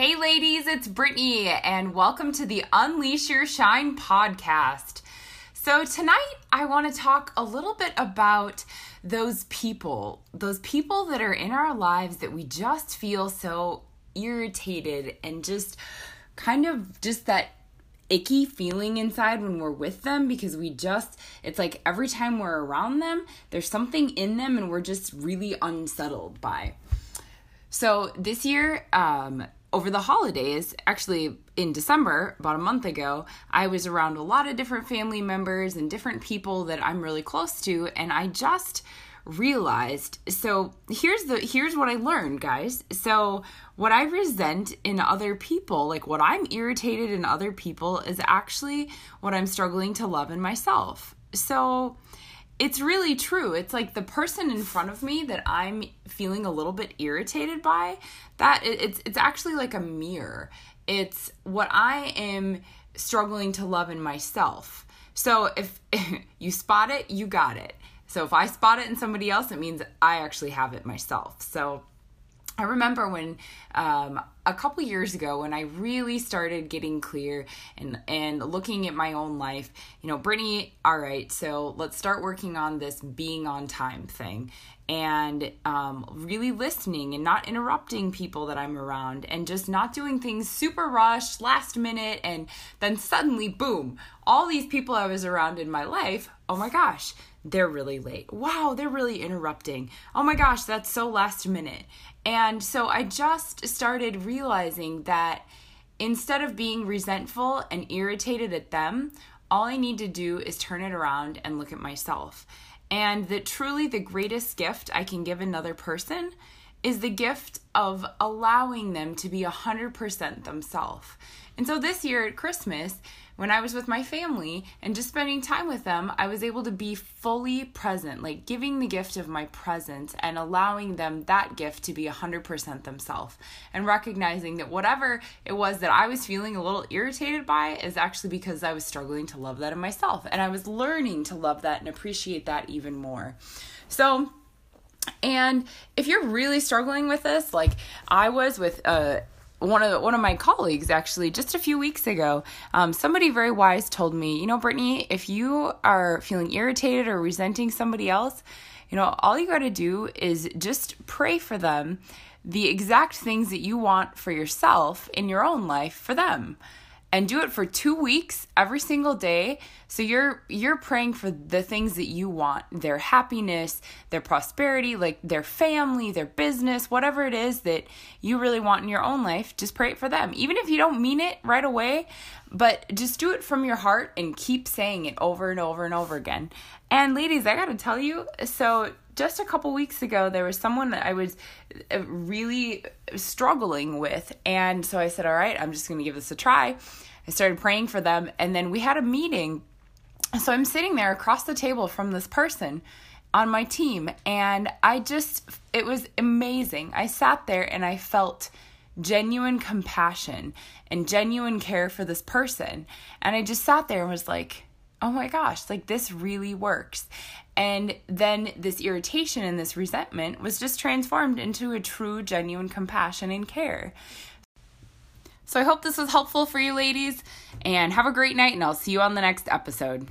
Hey, ladies, it's Brittany, and welcome to the Unleash Your Shine podcast. So, tonight I want to talk a little bit about those people, those people that are in our lives that we just feel so irritated and just kind of just that icky feeling inside when we're with them because we just it's like every time we're around them there's something in them and we're just really unsettled by so this year um over the holidays, actually in December, about a month ago, I was around a lot of different family members and different people that I'm really close to, and I just realized so here's the here's what I learned guys. So what I resent in other people like what I'm irritated in other people is actually what I'm struggling to love in myself. So it's really true. It's like the person in front of me that I'm feeling a little bit irritated by, that it's it's actually like a mirror. It's what I am struggling to love in myself. So if you spot it, you got it. So if I spot it in somebody else, it means I actually have it myself. So I remember when um, a couple years ago when I really started getting clear and and looking at my own life, you know, Brittany, all right, so let's start working on this being on time thing and um, really listening and not interrupting people that I'm around and just not doing things super rushed, last minute, and then suddenly, boom, all these people I was around in my life, oh my gosh, they're really late. Wow, they're really interrupting. Oh my gosh, that's so last minute. And so I just started realizing that instead of being resentful and irritated at them, all I need to do is turn it around and look at myself. And that truly the greatest gift I can give another person is the gift of allowing them to be 100% themselves. And so this year at Christmas, when I was with my family and just spending time with them, I was able to be fully present, like giving the gift of my presence and allowing them that gift to be 100% themselves and recognizing that whatever it was that I was feeling a little irritated by is actually because I was struggling to love that in myself. And I was learning to love that and appreciate that even more. So, and if you're really struggling with this, like I was with uh, one of the, one of my colleagues actually just a few weeks ago, um, somebody very wise told me, you know, Brittany, if you are feeling irritated or resenting somebody else, you know, all you got to do is just pray for them the exact things that you want for yourself in your own life for them and do it for 2 weeks every single day. So you're you're praying for the things that you want their happiness their prosperity like their family their business whatever it is that you really want in your own life just pray it for them. Even if you don't mean it right away but just do it from your heart and keep saying it over and over and over again and ladies i got to tell you so just a couple weeks ago there was someone that I was uh, really struggling with. And so I said all right I'm just going to give this a try. I started praying for them and then we had a meeting. So I'm sitting there across the table from this person on my team and I just it was amazing. I sat there and I felt genuine compassion and genuine care for this person. And I just sat there and was like oh my gosh, like this really works. And then this irritation and this resentment was just transformed into a true, genuine compassion and care. So I hope this was helpful for you ladies, and have a great night, and I'll see you on the next episode.